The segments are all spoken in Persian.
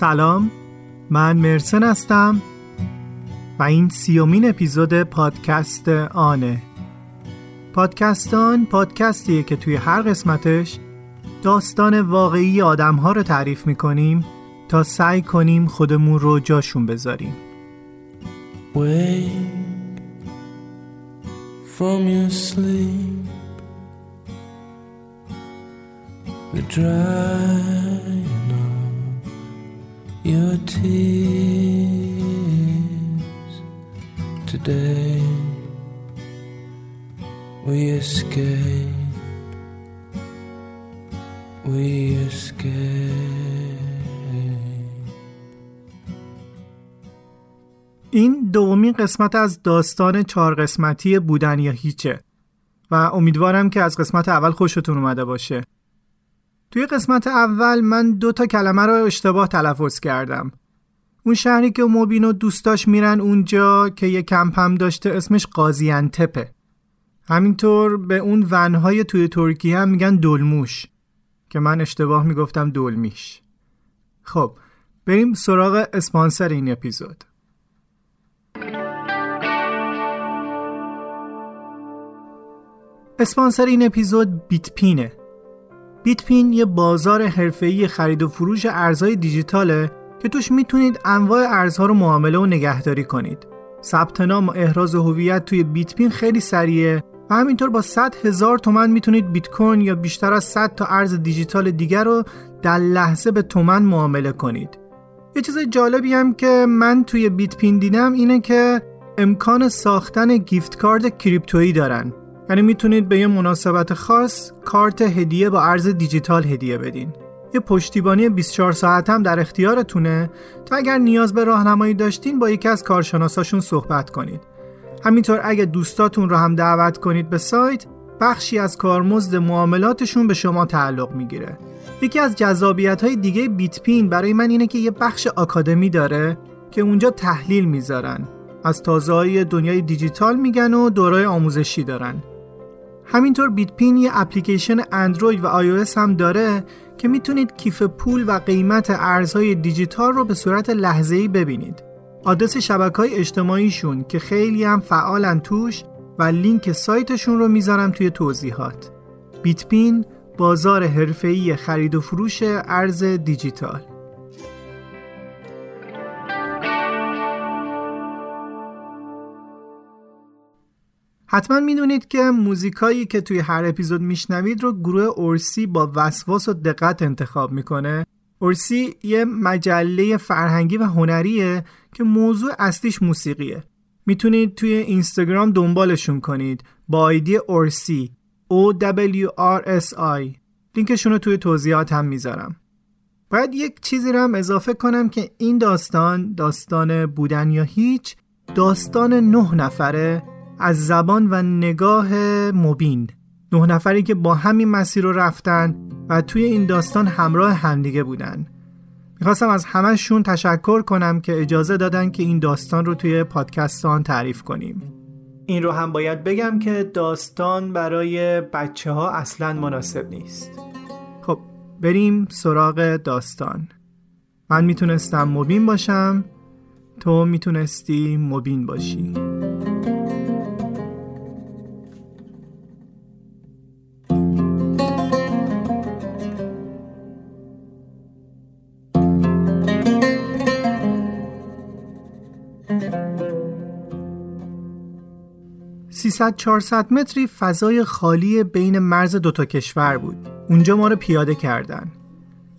سلام. من مرسن هستم و این سیومین اپیزود پادکست آنه. پادکستان پادکستیه که توی هر قسمتش داستان واقعی آدم ها رو تعریف می‌کنیم تا سعی کنیم خودمون رو جاشون بذاریم. From your sleep. The of your tears Today. We escape. We escape. این دومین قسمت از داستان چهار قسمتی بودن یا هیچه. و امیدوارم که از قسمت اول خوشتون اومده باشه. توی قسمت اول من دو تا کلمه رو اشتباه تلفظ کردم. اون شهری که موبین و دوستاش میرن اونجا که یه کمپ هم داشته اسمش قازیانتپه. همینطور به اون ونهای توی ترکیه هم میگن دلموش که من اشتباه می‌گفتم دلمیش. خب بریم سراغ اسپانسر این اپیزود. اسپانسر این اپیزود بیت پینه. بیت پین یه بازار حرفه‌ای خرید و فروش ارزهای دیجیتاله که توش می‌تونید انواع ارزها رو معامله و نگهداری کنید. ثبت نام و احراز هویت توی بیت پین خیلی سریعه و همینطور با 100 هزار تومن می‌تونید بیت کوین یا بیشتر از 100 تا ارز دیجیتال دیگر رو در لحظه به تومن معامله کنید. یه چیز جالبی هم که من توی بیت پین دیدم اینه که امکان ساختن گیفت کارت کریپتویی دارن یعنی می‌تونید به یه مناسبت خاص کارت هدیه با ارز دیجیتال هدیه بدین. یه پشتیبانی 24 ساعت هم در اختیارتونه تا اگر نیاز به راهنمایی داشتین با یکی از کارشناساشون صحبت کنید. همینطور اگه دوستاتون رو هم دعوت کنید به سایت بخشی از کارمزد معاملاتشون به شما تعلق می‌گیره. یکی از جذابیت های دیگه بیت پین برای من اینه که یه بخش آکادمی داره که اونجا تحلیل می‌ذارن. از تازه های دنیای دیجیتال میگن و دورای آموزشی دارن. همینطور بیت پین یه اپلیکیشن اندروید و آی هم داره که می‌تونید کیف پول و قیمت ارزهای دیجیتال رو به صورت لحظه‌ای ببینید. آدرس شبکه های اجتماعیشون که خیلی هم فعالن توش و لینک سایتشون رو می‌ذارم توی توضیحات. بیت پین بازار حرفه‌ای خرید و فروش ارز دیجیتال. حتما می‌دونید که موزیکایی که توی هر اپیزود میشنوید رو گروه اورسی با وسواس و دقت انتخاب می‌کنه. اورسی یه مجله فرهنگی و هنریه که موضوع اصلیش موسیقیه. می‌تونید توی اینستاگرام دنبالشون کنید. با آیدی اورسی O W R S I لینکشون رو توی توضیحات هم می‌ذارم. باید یک چیزی رو هم اضافه کنم که این داستان داستان بودن یا هیچ داستان نه نفره از زبان و نگاه مبین. نه نفری که با همین مسیر رو رفتن و توی این داستان همراه همدیگه بودن. می‌خواستم از همهشون تشکر کنم که اجازه دادن که این داستان رو توی پادکستان تعریف کنیم. این رو هم باید بگم که داستان برای بچه ها اصلا مناسب نیست. خب بریم سراغ داستان. من می‌تونستم مبین باشم تو می‌تونستی مبین باشی. 300 400 متری فضای خالی بین مرز دوتا کشور بود. اونجا ما رو پیاده کردن.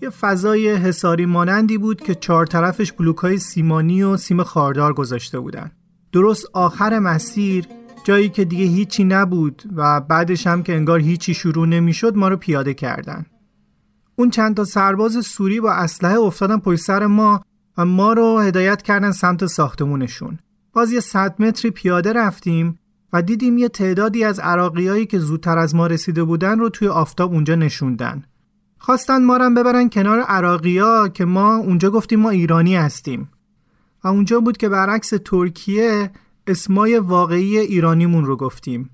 یه فضای حساری مانندی بود که چهار طرفش بلوک های سیمانی و سیم خاردار گذاشته بودن. درست آخر مسیر جایی که دیگه هیچی نبود و بعدش هم که انگار هیچی شروع نمی‌شد ما رو پیاده کردن. اون چند تا سرباز سوری با اسلحه افتادن پشت سر ما و ما رو هدایت کردن سمت ساختمونشون. باز یه صد متری پیاده رفتیم و دیدیم یه تعدادی از عراقیایی که زودتر از ما رسیده بودن رو توی آفتاب اونجا نشوندن. خواستن ما رو ببرن کنار عراقیا که ما اونجا گفتیم ما ایرانی هستیم. و اونجا بود که برعکس ترکیه اسمای واقعی ایرانیمون رو گفتیم.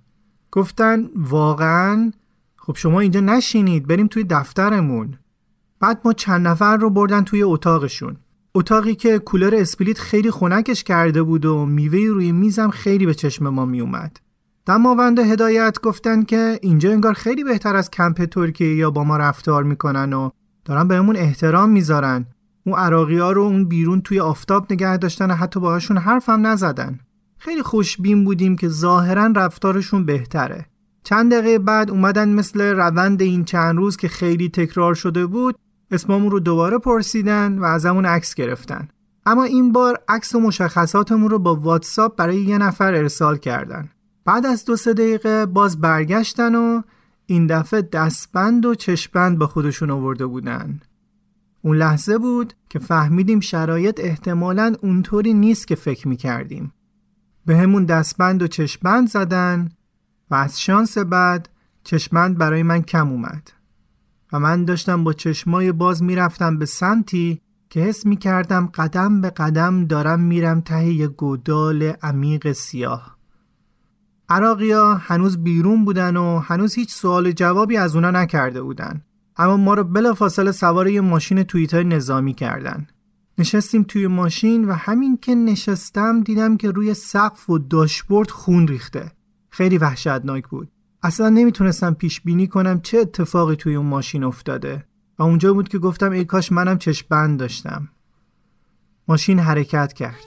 گفتن واقعا خب شما اینجا نشینید بریم توی دفترمون. بعد ما چند نفر رو بردن توی اتاقشون. اتاقی که کولر اسپلیت خیلی خنکش کرده بود و میوه روی میزم خیلی به چشم ما میومد. دماوند هدایت گفتن که اینجا انگار خیلی بهتر از کمپ ترکیه یا با ما رفتار می‌کنن و دارن بهمون احترام می‌ذارن. اون عراقی ها رو اون بیرون توی آفتاب نگه داشتن و حتی باهاشون حرفم نزدن. خیلی خوشبین بودیم که ظاهرا رفتارشون بهتره. چند دقیقه بعد اومدن مثل روند این چند روز که خیلی تکرار شده بود اسممون رو دوباره پرسیدن و ازمون عکس گرفتن. اما این بار عکس و مشخصاتمون رو با واتساپ برای یه نفر ارسال کردن. بعد از دو سه دقیقه باز برگشتن و این دفعه دستبند و چشبند با خودشون آورده بودن. اون لحظه بود که فهمیدیم شرایط احتمالا اونطوری نیست که فکر می‌کردیم. به همون دستبند و چشمند زدن و از شانس بعد چشمند برای من کم اومد. و من داشتم با چشمای باز می‌رفتم به سمتی که حس می کردم قدم به قدم دارم میرم ته گودال عمیق سیاه. عراقیا هنوز بیرون بودن و هنوز هیچ سوال جوابی از اونا نکرده بودن. اما ما رو بلافاصله سوار یه ماشین توییتر نظامی کردن. نشستیم توی ماشین و همین که نشستم دیدم که روی سقف و داشبورد خون ریخته. خیلی وحشتناک بود. اصلا نمی‌تونستم پیش بینی کنم چه اتفاقی توی اون ماشین افتاده. و اونجا بود که گفتم ای کاش منم چشم بند داشتم. ماشین حرکت کرد.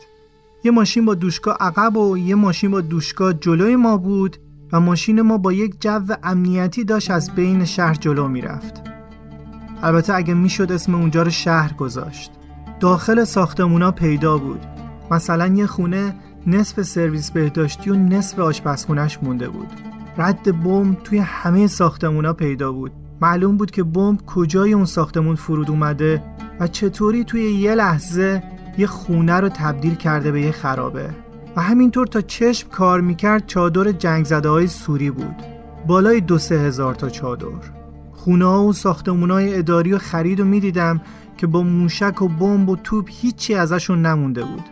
یه ماشین با دوشکا عقب و یه ماشین با دوشکا جلوی ما بود و ماشین ما با یک جو امنیتی داشت از بین شهر جلو می‌رفت. البته اگه می‌شد اسم اونجا رو شهر گذاشت. داخل ساختمونا پیدا بود. مثلا یه خونه نصف سرویس بهداشتی و نصف آشپزخونش مونده بود. رد بمب توی همه ساختمونا پیدا بود. معلوم بود که بمب کجای اون ساختمون فرود اومده و چطوری توی یه لحظه یه خونه رو تبدیل کرده به یه خرابه. و همینطور تا چشم کار می‌کرد چادر جنگ زده های سوری بود. بالای دو سه هزار تا چادر. خونه ها و ساختمون های اداری و خرید و می‌دیدم که با موشک و بمب و توپ هیچی ازشون نمونده بود.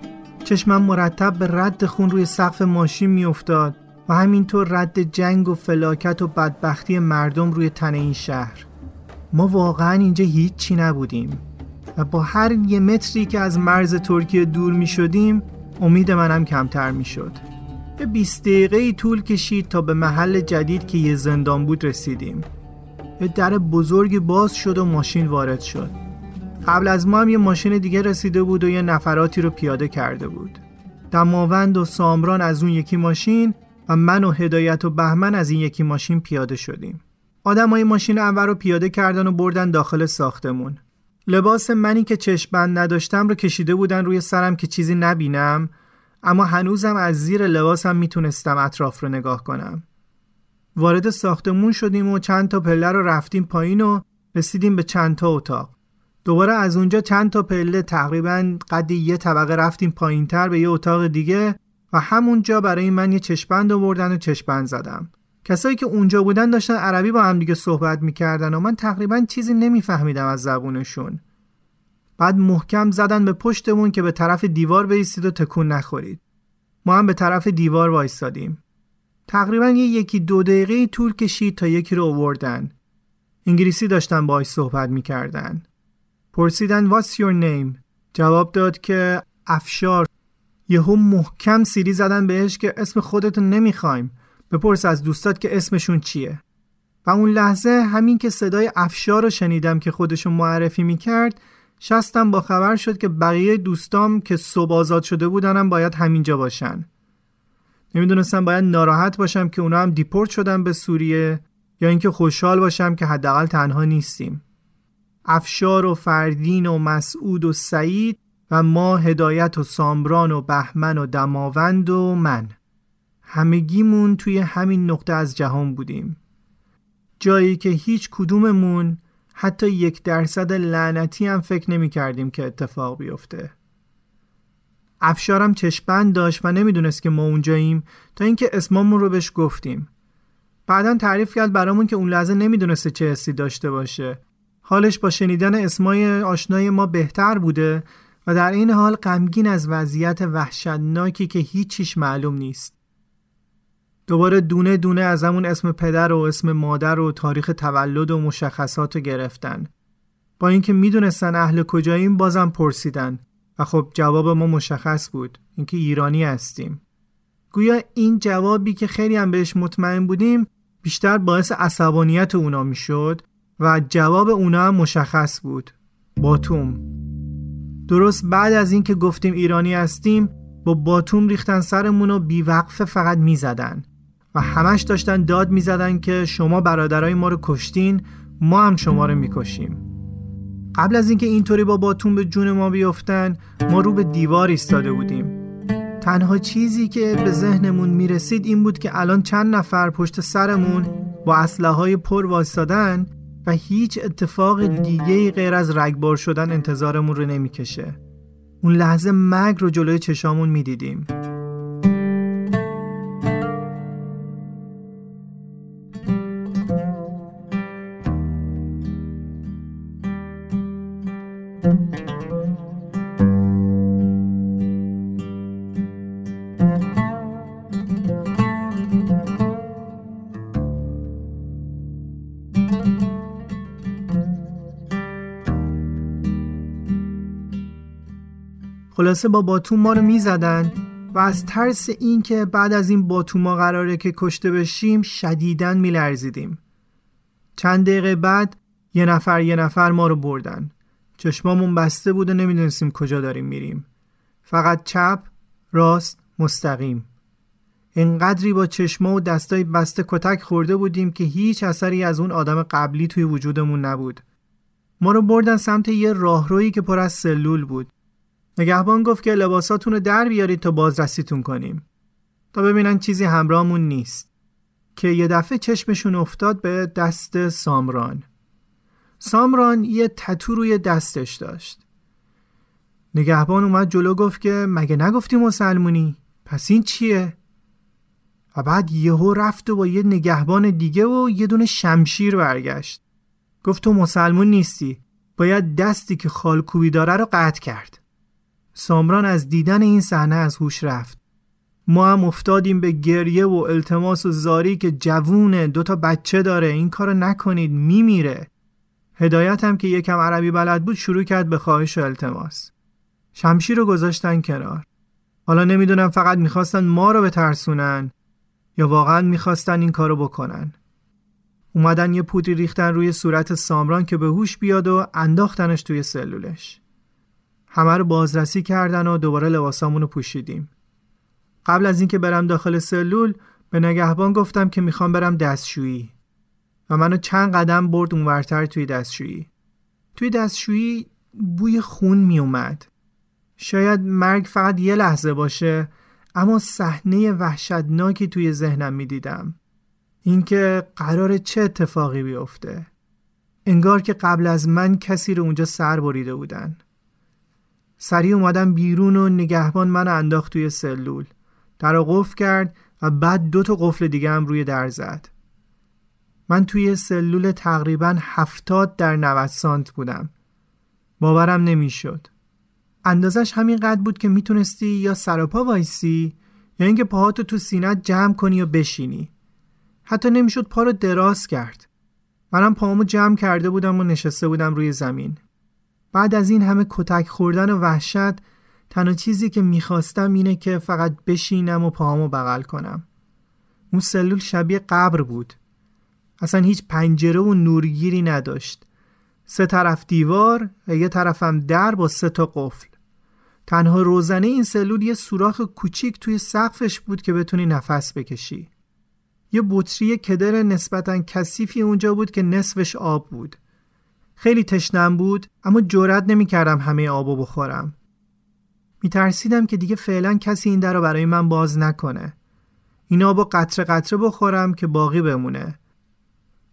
چشمم مرتب به رد خون روی سقف ماشین میافتاد. و همینطور رد جنگ و فلاکت و بدبختی مردم روی تن این شهر. ما واقعا اینجا هیچی نبودیم و با هر یه متری که از مرز ترکیه دور می شدیم امید منم کمتر می شد. یه 20 دقیقه طول کشید تا به محل جدید که یه زندان بود رسیدیم. یه در بزرگی باز شد و ماشین وارد شد. قبل از ما هم یه ماشین دیگه رسیده بود و یه نفراتی رو پیاده کرده بود. دماوند و سامران از اون یکی ماشین و من و هدایت و بهمن از این یکی ماشین پیاده شدیم. آدمای ماشین اول رو پیاده کردن و بردن داخل ساختمون. لباس منی که چشمند نداشتم رو کشیده بودن روی سرم که چیزی نبینم اما هنوزم از زیر لباسم می‌تونستم اطراف رو نگاه کنم. وارد ساختمون شدیم و چند تا پله رو رفتیم پایین و رسیدیم به چند تا اتاق. دوباره از اونجا چند تا پله تقریبا قدی یه طبقه رفتیم پایینتر به یه اتاق دیگه و همونجا برای من یه چشپند آوردن و چشپند زدم. کسایی که اونجا بودن داشتن عربی با هم دیگه صحبت می‌کردن و من تقریبا چیزی نمیفهمیدم از زبونشون. بعد محکم زدن به پشتمون که به طرف دیوار بیستید و تکون نخورید. ما هم به طرف دیوار وایستادیم. تقریبا یه یکی دو دقیقه طول کشید تا یکی رو آوردن. انگلیسی داشتن باهاش صحبت می‌کردن. پرسیدن What's your name؟ جواب داد که افشار. یهو محکم سیری زدن بهش که اسم خودتو نمی‌خوایم. بپرس از دوستات که اسمشون چیه. و اون لحظه همین که صدای افشار رو شنیدم که خودشون معرفی می‌کرد شستم با خبر شد که بقیه دوستام که صبح آزاد شده بودنم باید همینجا باشن. نمی‌دونستم باید ناراحت باشم که اونا هم دیپورت شدن به سوریه یا اینکه خوشحال باشم که حداقل تنها نیستیم. افشار و فردین و مسعود و سعید و ما هدایت و سامران و بهمن و دماوند و من. همگیمون توی همین نقطه از جهان بودیم. جایی که هیچ کدوممون حتی یک درصد لعنتی هم فکر نمی کردیم که اتفاق بیفته. افشارم چشپند داشت و نمی‌دونست که ما اونجاییم تا اینکه اسممون رو بهش گفتیم. بعدا تعریف کرد برامون که اون لحظه نمی‌دونسته چه حسی داشته باشه. حالش با شنیدن اسمای آشنای ما بهتر بوده و در این حال غمگین از وضعیت وحشتناکی که هیچیش معلوم نیست. دوباره دونه دونه از همون اسم پدر و اسم مادر و تاریخ تولد و مشخصات رو گرفتن. با اینکه می‌دونستن اهل کجاییم بازم پرسیدن. و خب جواب ما مشخص بود. اینکه ایرانی هستیم. گویا این جوابی که خیلی هم بهش مطمئن بودیم بیشتر باعث عصبانیت اونا می‌شد و جواب اونا هم مشخص بود. باتوم. درست بعد از اینکه گفتیم ایرانی هستیم با باتوم ریختن سرمون و بیوقفه فقط می‌زدن. و همش داشتن داد می‌زدن که شما برادرای ما رو کشتین ما هم شما رو می‌کشیم. قبل از اینکه اینطوری با باتوم به جون ما بیفتن ما رو به دیوار ایستاده بودیم. تنها چیزی که به ذهنمون می‌رسید این بود که الان چند نفر پشت سرمون با اسلحه های پر وایستادن و هیچ اتفاق دیگه غیر از رگبار شدن انتظارمون رو نمی‌کشه. اون لحظه مرگ رو جلوی چشامون می‌دیدیم. خلاصه با باتوم ما رو می‌زدن و از ترس اینکه بعد از این باتوما قراره که کشته بشیم شدیدن میلرزیدیم. چند دقیقه بعد یه نفر یه نفر ما رو بردن. چشمامون بسته بود و نمی‌دونستیم کجا داریم میریم. فقط چپ راست مستقیم. انقدری با چشما و دستای بسته کتک خورده بودیم که هیچ اثری از اون آدم قبلی توی وجودمون نبود. ما رو بردن سمت یه راهرویی که پر از سلول بود. نگهبان گفت که لباساتون رو در بیارید تا بازرسیتون کنیم. تا ببینن چیزی همراهمون نیست. که یه دفعه چشمشون افتاد به دست سامران. سامران یه تتو روی دستش داشت. نگهبان اومد جلو گفت که مگه نگفتی مسلمونی؟ پس این چیه؟ و بعد یهو رفت و با یه نگهبان دیگه و یه دونه شمشیر برگشت. گفت تو مسلمون نیستی. باید دستی که خالکوبی داره رو قطع کرد. سامران از دیدن این صحنه از هوش رفت. ما هم افتادیم به گریه و التماس و زاری که جوونه دوتا بچه داره این کارو نکنید میمیره. هدایت هم که یکم عربی بلد بود شروع کرد به خواهش و التماس. شمشیر رو گذاشتن کنار. حالا نمی‌دونم فقط می‌خواستن ما رو بترسونن یا واقعا می‌خواستن این کارو بکنن. اومدن یه پودری ریختن روی صورت سامران که به هوش بیاد و انداختنش توی سلولش. همه رو بازرسی کردن و دوباره لباسامون رو پوشیدیم. قبل از اینکه برم داخل سلول به نگهبان گفتم که می‌خوام برم دستشویی. و منو چند قدم برد اونورتر توی دستشویی. توی دستشویی بوی خون میومد. شاید مرگ فقط یه لحظه باشه اما صحنه وحشتناکی توی ذهنم می‌دیدم. اینکه قرار چه اتفاقی بیفته. انگار که قبل از من کسی رو اونجا سر بریده بودن. سریع اومدم بیرون و نگهبان من انداخت توی سلول. در قفل کرد و بعد دو تا قفل دیگه هم روی در زد. من توی سلول تقریبا هفتاد در 90 سانت بودم. باورم نمی‌شد. اندازش همین قد بود که می‌تونستی یا سراپا وایسی یا اینکه پاهاتو تو سینت جمع کنی و بشینی. حتی نمی‌شد پا رو دراز کرد. منم پاهامو جمع کرده بودم و نشسته بودم روی زمین. بعد از این همه کتک خوردن و وحشت تنها چیزی که می‌خواستم اینه که فقط بشینم و پاهامو بغل کنم. اون سلول شبیه قبر بود. اصلا هیچ پنجره و نورگیری نداشت. سه طرف دیوار و یه طرفم در با سه تا قفل. تنها روزنه این سلول یه سوراخ کوچیک توی سقفش بود که بتونی نفس بکشی. یه بطری کدر نسبتا کثیفی اونجا بود که نصفش آب بود. خیلی تشنم بود اما جرأت نمی‌کردم همه آبو بخورم. میترسیدم که دیگه فعلا کسی این در رو برای من باز نکنه. این آبو قطره قطره بخورم که باقی بمونه.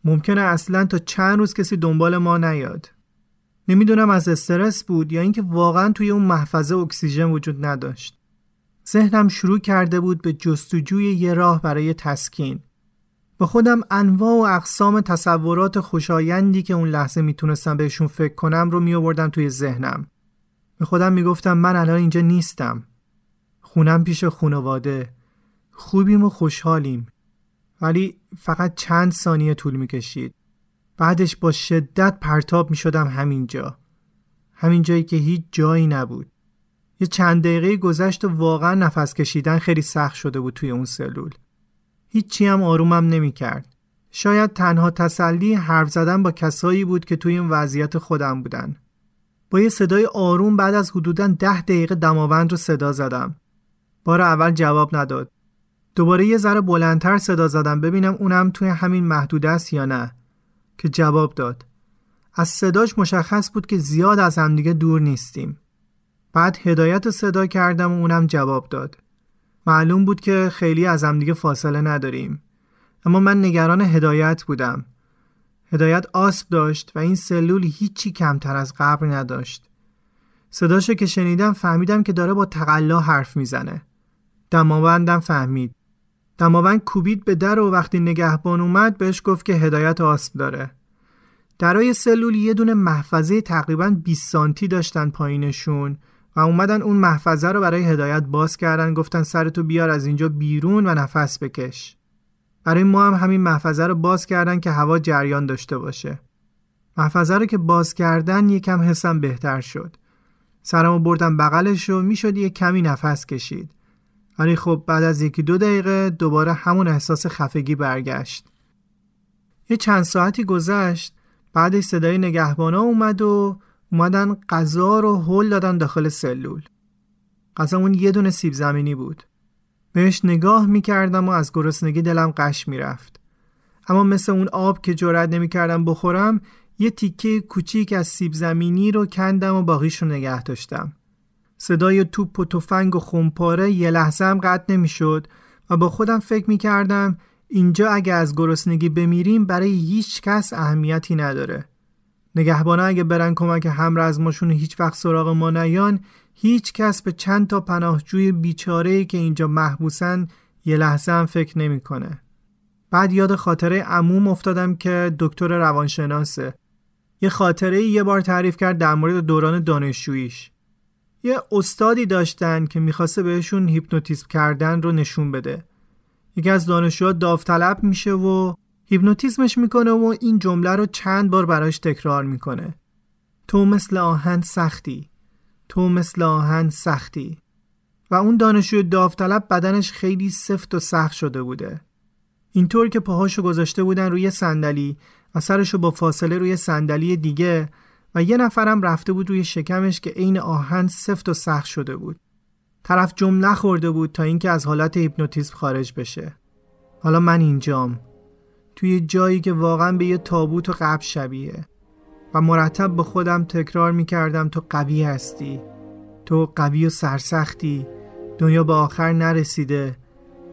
ممکنه اصلا تا چند روز کسی دنبال ما نیاد. نمی‌دونم از استرس بود یا اینکه واقعا توی اون محفظه اکسیژن وجود نداشت. ذهنم شروع کرده بود به جستجوی یه راه برای تسکین. به خودم انواع و اقسام تصورات خوشایندی که اون لحظه می‌تونستم بهشون فکر کنم رو میآوردم توی ذهنم. به خودم می‌گفتم من الان اینجا نیستم. خونم پیش خانواده. خوبیم و خوشحالیم. ولی فقط چند ثانیه طول می‌کشید. بعدش با شدت پرتاب می‌شدم همینجا. همین جایی که هیچ جایی نبود. یه چند دقیقه گذشت و واقعا نفس کشیدن خیلی سخت شده بود توی اون سلول. هیچی هم آرومم نمی کرد. شاید تنها تسلی حرف زدن با کسایی بود که توی این وضعیت خودم بودن. با یه صدای آروم بعد از حدودا ده دقیقه دماوند رو صدا زدم. بار اول جواب نداد. دوباره یه ذره بلندتر صدا زدم ببینم اونم توی همین محدوده است یا نه که جواب داد. از صداش مشخص بود که زیاد از همدیگه دور نیستیم. بعد هدایت صدا کردم و اونم جواب داد. معلوم بود که خیلی از همدیگه فاصله نداریم. اما من نگران هدایت بودم. هدایت آسب داشت و این سلول هیچی کمتر از قبر نداشت. صداشو که شنیدم فهمیدم که داره با تقلا حرف می‌زنه. دماوندم فهمید. دماوند کوبید به در و وقتی نگهبان اومد بهش گفت که هدایت آسب داره. درای سلول یه دونه محفظه تقریبا 20 سانتی داشتن پایینشون و اومدن اون محفظه رو برای هدایت باز کردن گفتن سرتو بیار از اینجا بیرون و نفس بکش. برای ما هم همین محفظه رو باز کردن که هوا جریان داشته باشه. محفظه رو که باز کردن یکم حسم بهتر شد. سرمو بردم بغلش و می‌شد یه کمی نفس کشید. ولی خب بعد از یکی دو دقیقه دوباره همون احساس خفگی برگشت. یه چند ساعتی گذشت بعدش صدای نگهبانا اومد و اومدن غذا رو هل دادن داخل سلول. غذامون یه دونه سیب زمینی بود. بهش نگاه می‌کردم و از گرسنگی دلم قش می‌رفت. اما مثل اون آب که جرأت نمی‌کردم بخورم یه تیکه کوچیک از سیب زمینی رو کندم و باقیش رو نگه داشتم. صدای توپ و تفنگ و خمپاره یه لحظه هم قطع نمی‌شد و با خودم فکر می‌کردم اینجا اگه از گرسنگی بمیریم برای هیچ کس اهمیتی نداره. نگهبانا اگه برن کمک همرزماشون هیچ وقت سراغ ما نیان هیچ کس به چند تا پناهجوی بیچاره که اینجا محبوسن یه لحظه هم فکر نمی‌کنه. بعد یاد خاطره عموم افتادم که دکتر روانشناسه. یه خاطره یه بار تعریف کرد در مورد دوران دانشجوییش. یه استادی داشتن که می‌خواسته بهشون هیپنوتیزم کردن رو نشون بده. یکی از دانشجوها داوطلب میشه و هیپنوتیزمش می‌کنه و این جمله رو چند بار براش تکرار می‌کنه. تو مثل آهن سختی. تو مثل آهن سختی. و اون دانشجوی داوطلب بدنش خیلی سفت و سخت شده بوده. اینطور که پاهاشو گذاشته بودن روی صندلی و سرشو با فاصله روی صندلی دیگه و یه نفرم رفته بود روی شکمش که عین آهن سفت و سخت شده بود. طرف جمله خورده بود تا اینکه از حالت هیپنوتیزم خارج بشه. حالا من اینجام. توی جایی که واقعا به یه تابوت و قبل شبیه. و مرتب به خودم تکرار می‌کردم تو قوی هستی. تو قوی و سرسختی. دنیا به آخر نرسیده.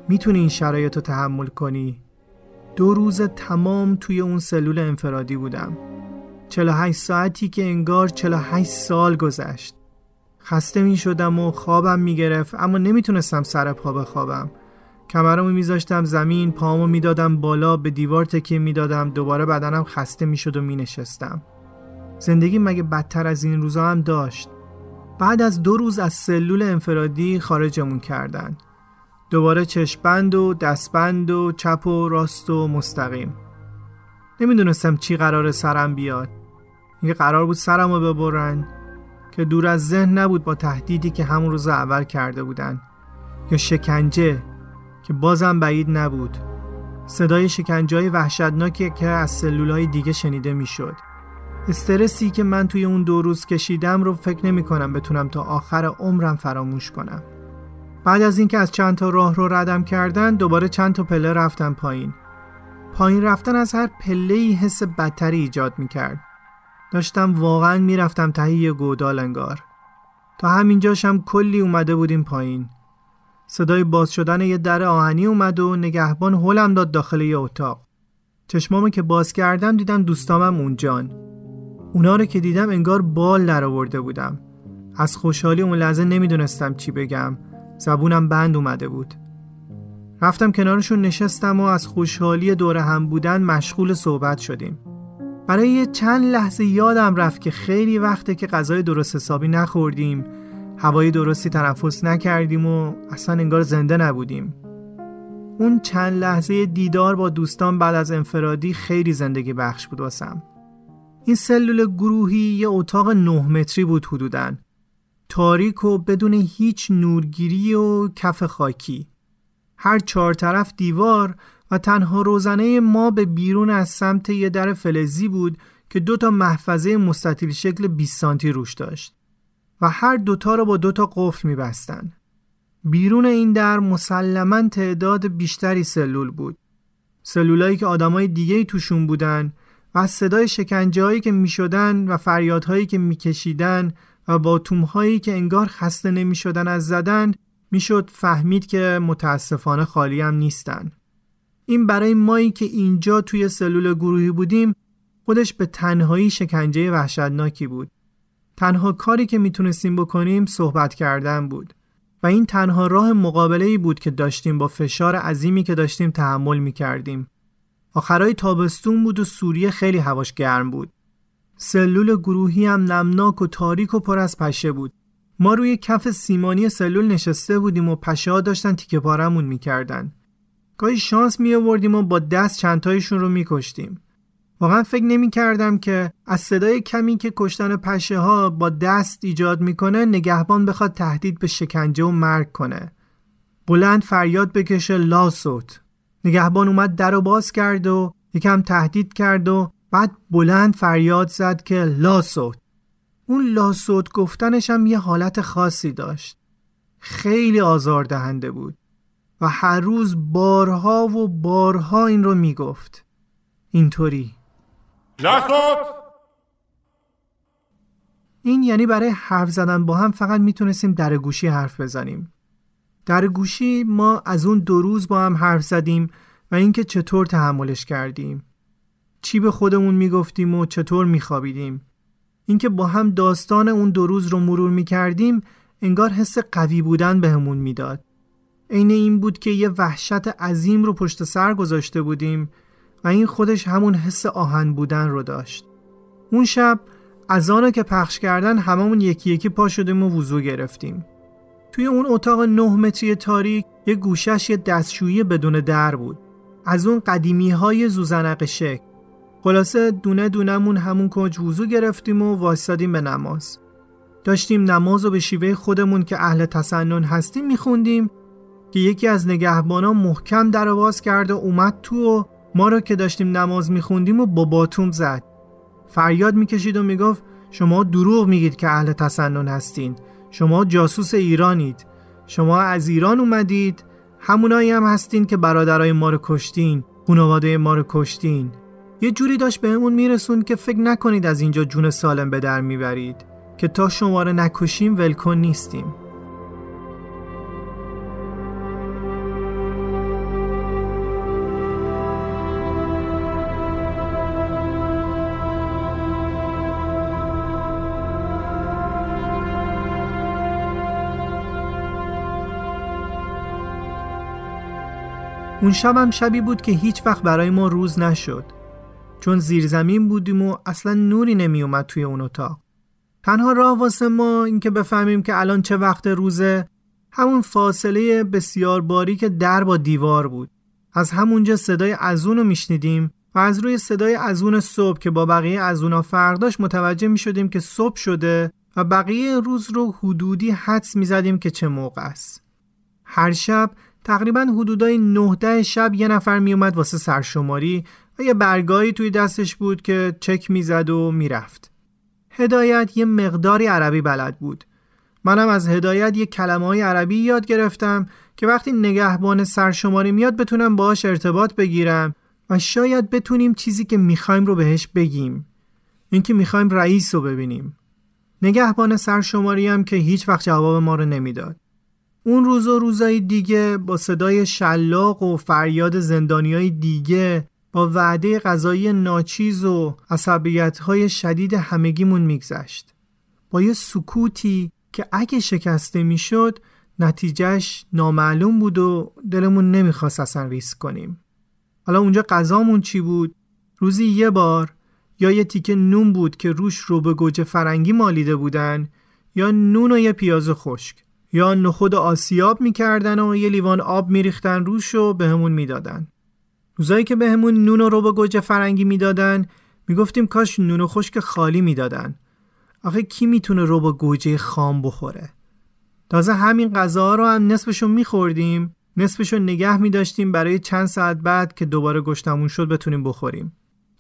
می‌تونی این شرایط رو تحمل کنی. دو روز تمام توی اون سلول انفرادی بودم. 48 ساعتی که انگار 48 سال گذشت. خسته می شدم و خوابم می گرفت اما نمی‌تونستم سر پا بخوابم. کمرمو میذاشتم زمین پامو می‌دادم بالا به دیوار تکیه می‌دادم دوباره بدنم خسته می‌شد و مینشستم. زندگی مگه بدتر از این روزا هم داشت؟ بعد از دو روز از سلول انفرادی خارجمون کردن. دوباره چشپند و دستبند و چپ و راست و مستقیم. نمی‌دونستم چی قرار سرم بیاد. اینکه قرار بود سرمو ببرن که دور از ذهن نبود با تهدیدی که همون روز اول کرده بودن. یا شکنجه. که بازم بعید نبود صدای شکنجه وحشتناکی که از سلولای دیگه شنیده می‌شد. استرسی که من توی اون دو روز کشیدم رو فکر نمی کنم بتونم تا آخر عمرم فراموش کنم. بعد از اینکه از چند تا راه رو ردم کردن دوباره چند تا پله رفتم پایین. پایین رفتن از هر پله ای حس بدتری ایجاد می کرد. داشتم واقعا می‌رفتم ته یه گودال انگار. تا همینجاشم کلی اومده بودیم پایین. صدای باز شدن یه در آهنی اومد و نگهبان هلم داد داخل یه اتاق. چشمامو که باز کردم دیدم دوستامم اونجان. اونا رو که دیدم انگار بال در آورده بودم. از خوشحالی اون لحظه نمی‌دونستم چی بگم. زبونم بند اومده بود. رفتم کنارشون نشستم و از خوشحالی دور هم بودن مشغول صحبت شدیم. برای چند لحظه یادم رفت که خیلی وقته که غذای درست حسابی نخوردیم هوای درستی تنفس نکردیم و اصلا انگار زنده نبودیم. اون چند لحظه دیدار با دوستان بعد از انفرادی خیلی زندگی بخش بود واسم. این سلول گروهی یه اتاق نه متری بود حدودن تاریک و بدون هیچ نورگیری و کف خاکی. هر چهار طرف دیوار و تنها روزنه ما به بیرون از سمت یه در فلزی بود که دو تا محفظه مستطیل شکل 20 سانتی روش داشت. و هر دوتا رو با دو تا قفل میبستن. بیرون این در مسلما تعداد بیشتری سلول بود. سلولایی که آدمای دیگه توشون بودن و صدای شکنجه که می‌شدن و فریادهایی که میکشیدن و با تومهایی که انگار خسته نمی‌شدن از زدن می‌شد فهمید که متاسفانه خالی هم نیستن. این برای مایی که اینجا توی سلول گروهی بودیم خودش به تنهایی شکنجه وحشتناکی بود. تنها کاری که می‌تونستیم بکنیم صحبت کردن بود و این تنها راه مقابله ای بود که داشتیم با فشار عظیمی که داشتیم تحمل می‌کردیم. آخرای تابستون بود و سوریه خیلی هواش گرم بود. سلول گروهی هم نمناک و تاریک و پر از پشه بود. ما روی کف سیمانی سلول نشسته بودیم و پشه ها داشتن تیکه پارمون می‌کردن. گاهی شانس می آوردیم و با دست چندتایشون رو میکشتیم. واقعا فکر نمی کردم که از صدای کمی که کشتن پشه ها با دست ایجاد می‌کنه نگهبان بخواد تهدید به شکنجه و مرگ کنه. بلند فریاد بکشه لاسوت. نگهبان اومد در و باز کرد و یکم تهدید کرد و بعد بلند فریاد زد که لاسوت. اون لاسوت گفتنش هم یه حالت خاصی داشت. خیلی آزاردهنده بود. و هر روز بارها و بارها این رو می‌گفت اینطوری لاسوت این یعنی برای حرف زدن با هم فقط می‌تونستیم در گوشی حرف بزنیم. در گوشی ما از اون دو روز با هم حرف زدیم و اینکه چطور تحملش کردیم. چی به خودمون می‌گفتیم و چطور میخوابیدیم. اینکه با هم داستان اون دو روز رو مرور می‌کردیم انگار حس قوی بودن بهمون می‌داد. عین این بود که یه وحشت عظیم رو پشت سر گذاشته بودیم و این خودش همون حس آهن بودن رو داشت. اون شب از آنو که پخش کردن هممون یکی یکی پا شدیم و وضو گرفتیم. توی اون اتاق نه متری تاریک یه گوشش یه دستشویی بدون در بود. از اون قدیمی های زوزنق شک. خلاصه دونه دونمون همون کنج وضو گرفتیم و واسادیم به نماز. داشتیم نماز و به شیوه خودمون که اهل تسنن هستیم میخوندیم که یکی از نگهبانا محکم در باز کرد و اومد تو و ما رو که داشتیم نماز میخوندیم و با باتوم زد. فریاد می‌کشید و می‌گفت شما دروغ میگید که اهل تسنن هستین. شما جاسوس ایرانید. شما از ایران اومدید. همونایی هم هستین که برادرای ما رو کشتین. خانواده ما رو کشتین. یه جوری داشت بهمون میرسون که فکر نکنید از اینجا جون سالم به در می‌برید. که تا شما رو نکشیم ولکن نیستیم. اون شب هم شبی بود که هیچ وقت برای ما روز نشد. چون زیر زمین بودیم و اصلا نوری نمی اومد توی اون اتاق. تنها راه واسه ما اینکه بفهمیم که الان چه وقت روزه همون فاصله بسیار باری که در با دیوار بود. از همونجا صدای ازون رو میشنیدیم و از روی صدای ازون صبح که با بقیه ازونا فرق داشت متوجه می شدیم که صبح شده و بقیه روز رو حدودی حدس می زدیم که چه موقع است. هر شب تقریبا حدودای 19 شب یه نفر میومد واسه سرشماری و یه برگایی توی دستش بود که چک می‌زد و می‌رفت. هدایت یه مقداری عربی بلد بود. منم از هدایت یه کلمه های عربی یاد گرفتم که وقتی نگهبان سرشماری میاد بتونم باهاش ارتباط بگیرم و شاید بتونیم چیزی که می‌خوایم رو بهش بگیم. اینکه می‌خوایم رئیس رو ببینیم. نگهبان سرشماری هم که هیچ وقت جواب ما رو نمی‌داد. اون روز و روزای دیگه با صدای شلاق و فریاد زندانیای دیگه با وعده غذایی ناچیز و عصبیت های شدید همگیمون میگذشت. با یه سکوتی که اگه شکسته می‌شد نتیجهش نامعلوم بود و دلمون نمی‌خواست اصلا ریسک کنیم. حالا اونجا غذامون چی بود؟ روزی یه بار یا یه تیکه نون بود که روش رو به گوجه فرنگی مالیده بودن یا نون و یه پیاز خشک. یا نخود آسیاب می‌کردن و یه لیوان آب میریختن روش و بهمون می‌دادن. روزایی که بهمون نون و رو به گوجه فرنگی می‌دادن می‌گفتیم کاش نون خشک خالی می‌دادن. آخه کی می‌تونه رو با گوجه خام بخوره تازه همین غذا رو هم نصفشو میخوردیم نصفشو نگه میداشتیم برای چند ساعت بعد که دوباره گشتمون شد بتونیم بخوریم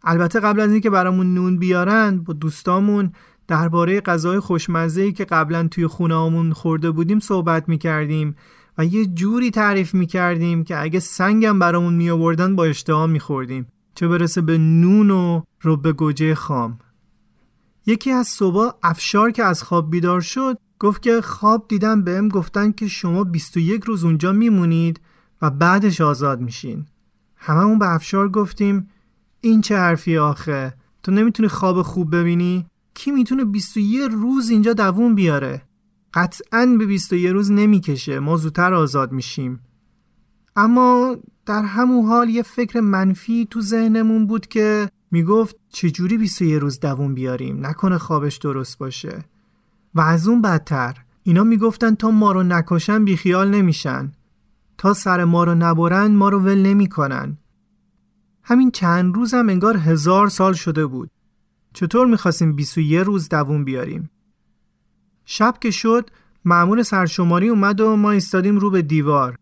البته قبل از اینکه برامون نون بیارن با دوستامون درباره غذای خوشمزه که قبلا توی خونه خورده بودیم صحبت می‌کردیم و یه جوری تعریف می‌کردیم که اگه سنگم برامون میآوردن با اشتها میخوردیم. چه برسه به نون و رب گوجه خام. یکی از صبح افشار که از خواب بیدار شد گفت که خواب دیدم بهم گفتن که شما 21 روز اونجا میمونید و بعدش آزاد میشین. هممون به افشار گفتیم این چه حرفی آخه؟ تو نمی‌تونی خواب خوب ببینی؟ کی می‌تونه 21 روز اینجا دووم بیاره؟ قطعا به 21 روز نمی‌کشه. ما زودتر آزاد میشیم. اما در همون حال یه فکر منفی تو ذهنمون بود که می‌گفت چجوری 21 روز دووم بیاریم؟ نکنه خوابش درست باشه. و از اون بدتر. اینا می‌گفتن تا ما رو نکشن بیخیال نمیشن. تا سر ما رو نبرن ما رو ول نمی‌کنن. همین چند روز هم انگار هزار سال شده بود. چطور می‌خواستیم 21 روز دووم بیاریم؟ شب که شد معمول سرشماری اومد و ما ایستادیم رو به دیوار.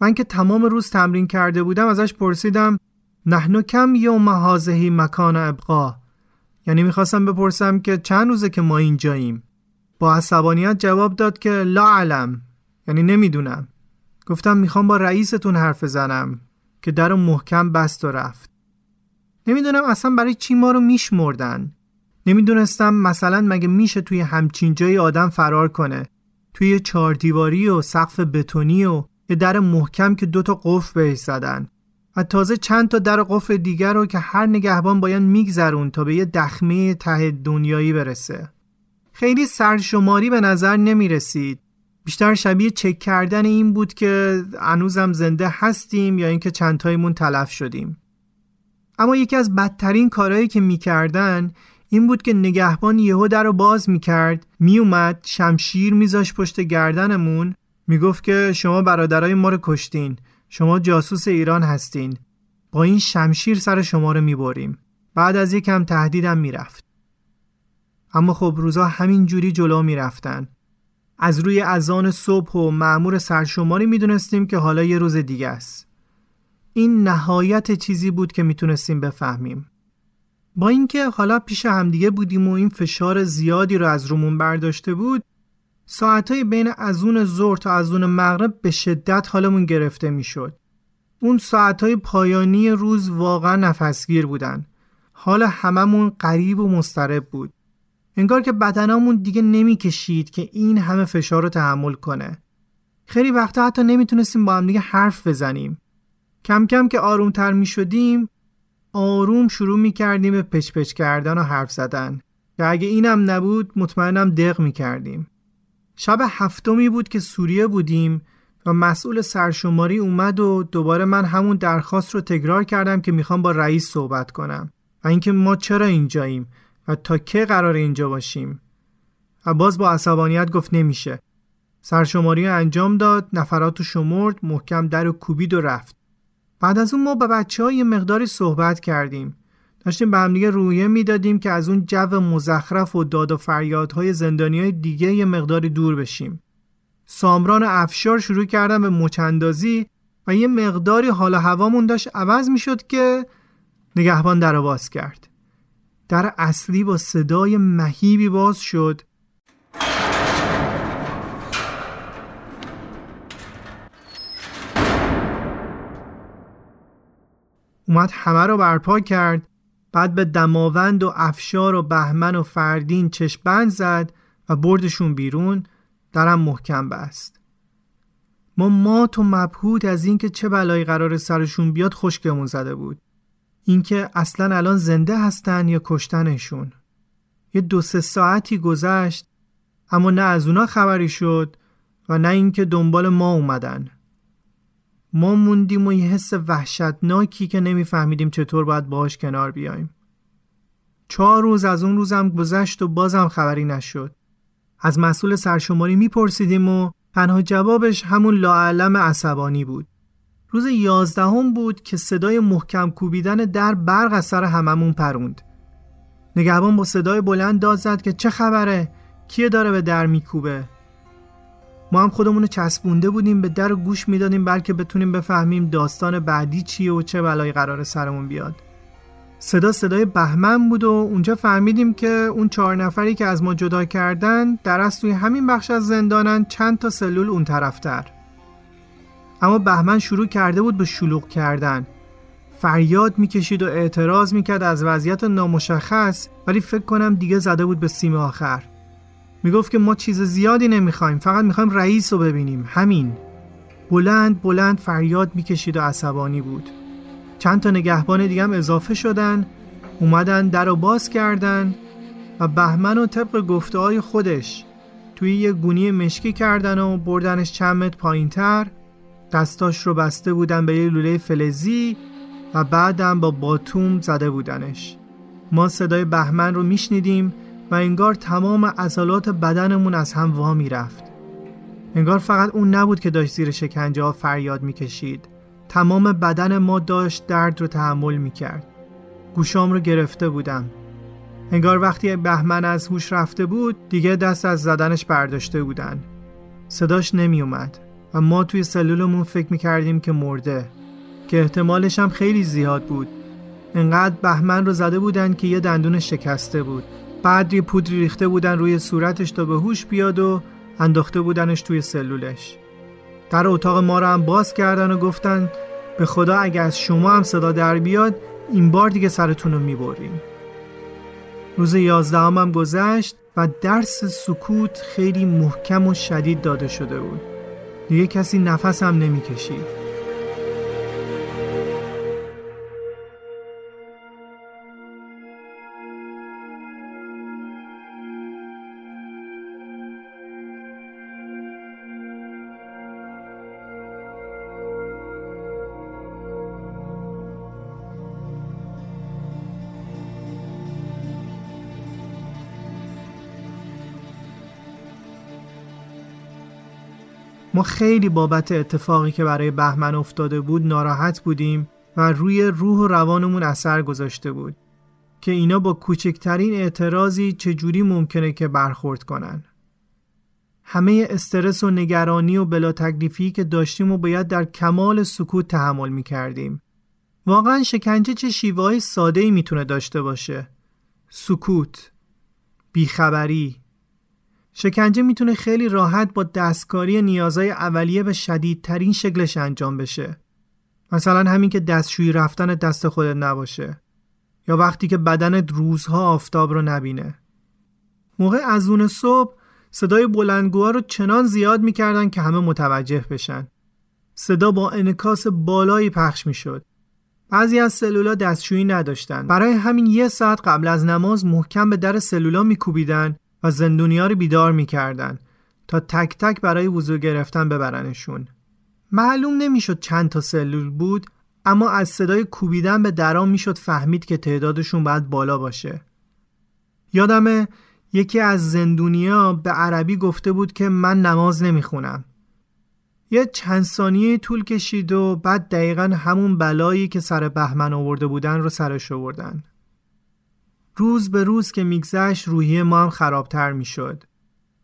من که تمام روز تمرین کرده بودم ازش پرسیدم نحنو کم یوم هازهی مکان ابقا؟ یعنی می‌خواستم بپرسم که چند روزه که ما اینجاییم؟ با عصبانیت جواب داد که لا علم یعنی نمی‌دونم. گفتم می‌خوام با رئیستون حرف زنم که در محکم بست و رفت. نمی‌دونم اصلا برای چی ما رو میشمردن. نمی‌دونستم مثلا مگه میشه توی همچین جایی آدم فرار کنه. توی چهار دیواری و سقف بتونی و یه در محکم که دوتا قفل بهش زدن. و تازه چند تا در قفل دیگر رو که هر نگهبان باید میگذرون تا به یه دخمه ته دنیایی برسه. خیلی سرشماری به نظر نمی رسید بیشتر شبیه چک کردن این بود که هنوزم زنده هستیم یا اینکه چندتایمون تلف شدیم. اما یکی از بدترین کارهایی که می‌کردن این بود که نگهبان یهو در رو باز می‌کرد میومد شمشیر میذاش پشت گردنمون می‌گفت که شما برادرای ما رو کشتین شما جاسوس ایران هستین. با این شمشیر سر شما رو می‌بریم. بعد از یکم تهدیدم می‌رفت. اما خب روزا همین جوری جلو می‌رفتن. از روی اذان صبح و معمور سرشماری می‌دونستیم که حالا یه روز دیگه است. این نهایت چیزی بود که می‌تونستیم بفهمیم با اینکه حالا پیش همدیگه بودیم و این فشار زیادی رو از رومون برداشته بود ساعتهای بین ازون ظهر تا ازون مغرب به شدت حالمون گرفته می‌شد. اون ساعتهای پایانی روز واقعا نفسگیر بودن. حال هممون قریب و مسترب بود. انگار که بدنامون دیگه نمی‌کشید که این همه فشار رو تحمل کنه. خیلی وقتا حتی نمی‌تونستیم با هم دیگه حرف بزنیم. کم کم که آرومتر می شدیم آروم شروع می کردیم به پچ پچ کردن و حرف زدن که اگه اینم نبود مطمئنم دق می کردیم. شب هفتمی بود که سوریه بودیم و مسئول سرشماری اومد و دوباره من همون درخواست رو تکرار کردم که می‌خوام با رئیس صحبت کنم و اینکه ما چرا اینجاییم و تا که قرار اینجا باشیم. و باز با عصبانیت گفت نمیشه. سرشماری انجام داد نفرات رو شمرد محکم در و کوبید و رفت. بعد از اون ما با بچه های مقداری صحبت کردیم. داشتیم به همدیگه رویه می‌دادیم که از اون جو مزخرف و داد و فریادهای زندانی های دیگه یه مقداری دور بشیم. سامران افشار شروع کردن به مچندازی و یه مقداری حال هوامون داشت عوض می‌شد که نگهبان در باز کرد. در اصلی با صدای مهیبی باز شد. اومد همه رو برپا کرد بعد به دماوند و افشار و بهمن و فردین چشبند زد و بردشون بیرون درم محکم بست. ما مات و مبهود از اینکه چه بلایی قرار سرشون بیاد خشکمون زده بود. اینکه اصلا الان زنده هستن یا کشتنشون. یه دو سه ساعتی گذشت اما نه از اونا خبری شد و نه اینکه دنبال ما اومدن. ما موندیم و یه حس وحشتناکی که نمیفهمیدیم چطور باید باهاش کنار بیایم. چهار روز از اون روزم گذشت و بازم خبری نشد. از مسئول سرشماری میپرسیدیم و تنها جوابش همون لاعلم عصبانی بود. روز یازدهم بود که صدای محکم کوبیدن در برق از سر هممون پروند. نگهبان با صدای بلند داد زد که چه خبره؟ کیه داره به در میکوبه؟ ما هم خودمون رو چسبونده بودیم به در و گوش می‌دادیم بلکه بتونیم بفهمیم داستان بعدی چیه و چه بلایی قرار سرمون بیاد. صدا صدای بهمن بود و اونجا فهمیدیم که اون چهار نفری که از ما جدا کردن در از توی همین بخش از زندانن چند تا سلول اون طرفتر. اما بهمن شروع کرده بود به شلوغ کردن. فریاد می‌کشید و اعتراض می‌کرد از وضعیت نامشخص ولی فکر کنم دیگه زده بود به سیم آخر. می‌گفت که ما چیز زیادی نمی‌خوایم فقط می‌خوایم رئیس رو ببینیم. همین. بلند بلند فریاد می‌کشید و عصبانی بود. چند تا نگهبان دیگه هم اضافه شدن اومدن در رو باز کردن و بهمن و طبق گفته های خودش توی یه گونی مشکی کردن و بردنش چند متر پایین تر دستاش رو بسته بودن به یه لوله فلزی و بعدم با باتوم زده بودنش. ما صدای بهمن رو میشنیدیم. و انگار تمام عضلات بدنمون از هم وا می‌رفت. انگار فقط اون نبود که داشت زیر شکنجه ها فریاد می‌کشید. تمام بدن ما داشت درد رو تحمل می‌کرد. گوشام رو گرفته بودم. انگار وقتی بهمن از هوش رفته بود دیگه دست از زدنش برداشته بودن. صداش نمی اومد و ما توی سلولمون فکر می‌کردیم که مرده. که احتمالش هم خیلی زیاد بود. انقدر بهمن رو زده بودن که یه دندونش شکسته بود. یه پودری ریخته بودن روی صورتش تا به هوش بیاد و انداخته بودنش توی سلولش. در اتاق ما رو هم باز کردن و گفتن به خدا اگه از شما هم صدا در بیاد این بار دیگه سرتون رو می‌بریم. روز یازدهم هم گذشت و درس سکوت خیلی محکم و شدید داده شده بود. دیگه کسی نفس هم نمی‌کشید. ما خیلی بابت اتفاقی که برای بهمن افتاده بود ناراحت بودیم و روی روح و روانمون اثر گذاشته بود که اینا با کوچکترین اعتراضی چجوری ممکنه که برخورد کنن. همه استرس و نگرانی و بلا تکلیفی که داشتیم و باید در کمال سکوت تحمل می کردیم. واقعا شکنجه چه شیوه های ساده ای می‌تونه داشته باشه؟ سکوت، بیخبری، شکنجه می‌تونه خیلی راحت با دستکاری نیازهای اولیه به شدیدترین شکلش انجام بشه. مثلا همین که دستشویی رفتن دست خودت نباشه. یا وقتی که بدنت روزها آفتاب رو نبینه. موقع از اون صبح صدای بلندگوها رو چنان زیاد می‌کردن که همه متوجه بشن. صدا با انکاس بالایی پخش می‌شد. بعضی از سلولا دستشویی نداشتن. برای همین یه ساعت قبل از نماز محکم به در سلولا میکوبیدن و زندونیا رو بیدار می‌کردن تا تک تک برای وضوع گرفتن ببرنشون. معلوم نمی‌شد چند تا سلول بود اما از صدای کوبیدن به درام می‌شد فهمید که تعدادشون باید بالا باشه. یادمه یکی از زندونیا به عربی گفته بود که من نماز نمی‌خونم. یه چند ثانیه طول کشید و بعد دقیقا همون بلایی که سر بهمن آورده بودن رو سرش آوردن. روز به روز که میگذشت روحی ما هم خرابتر می‌شد.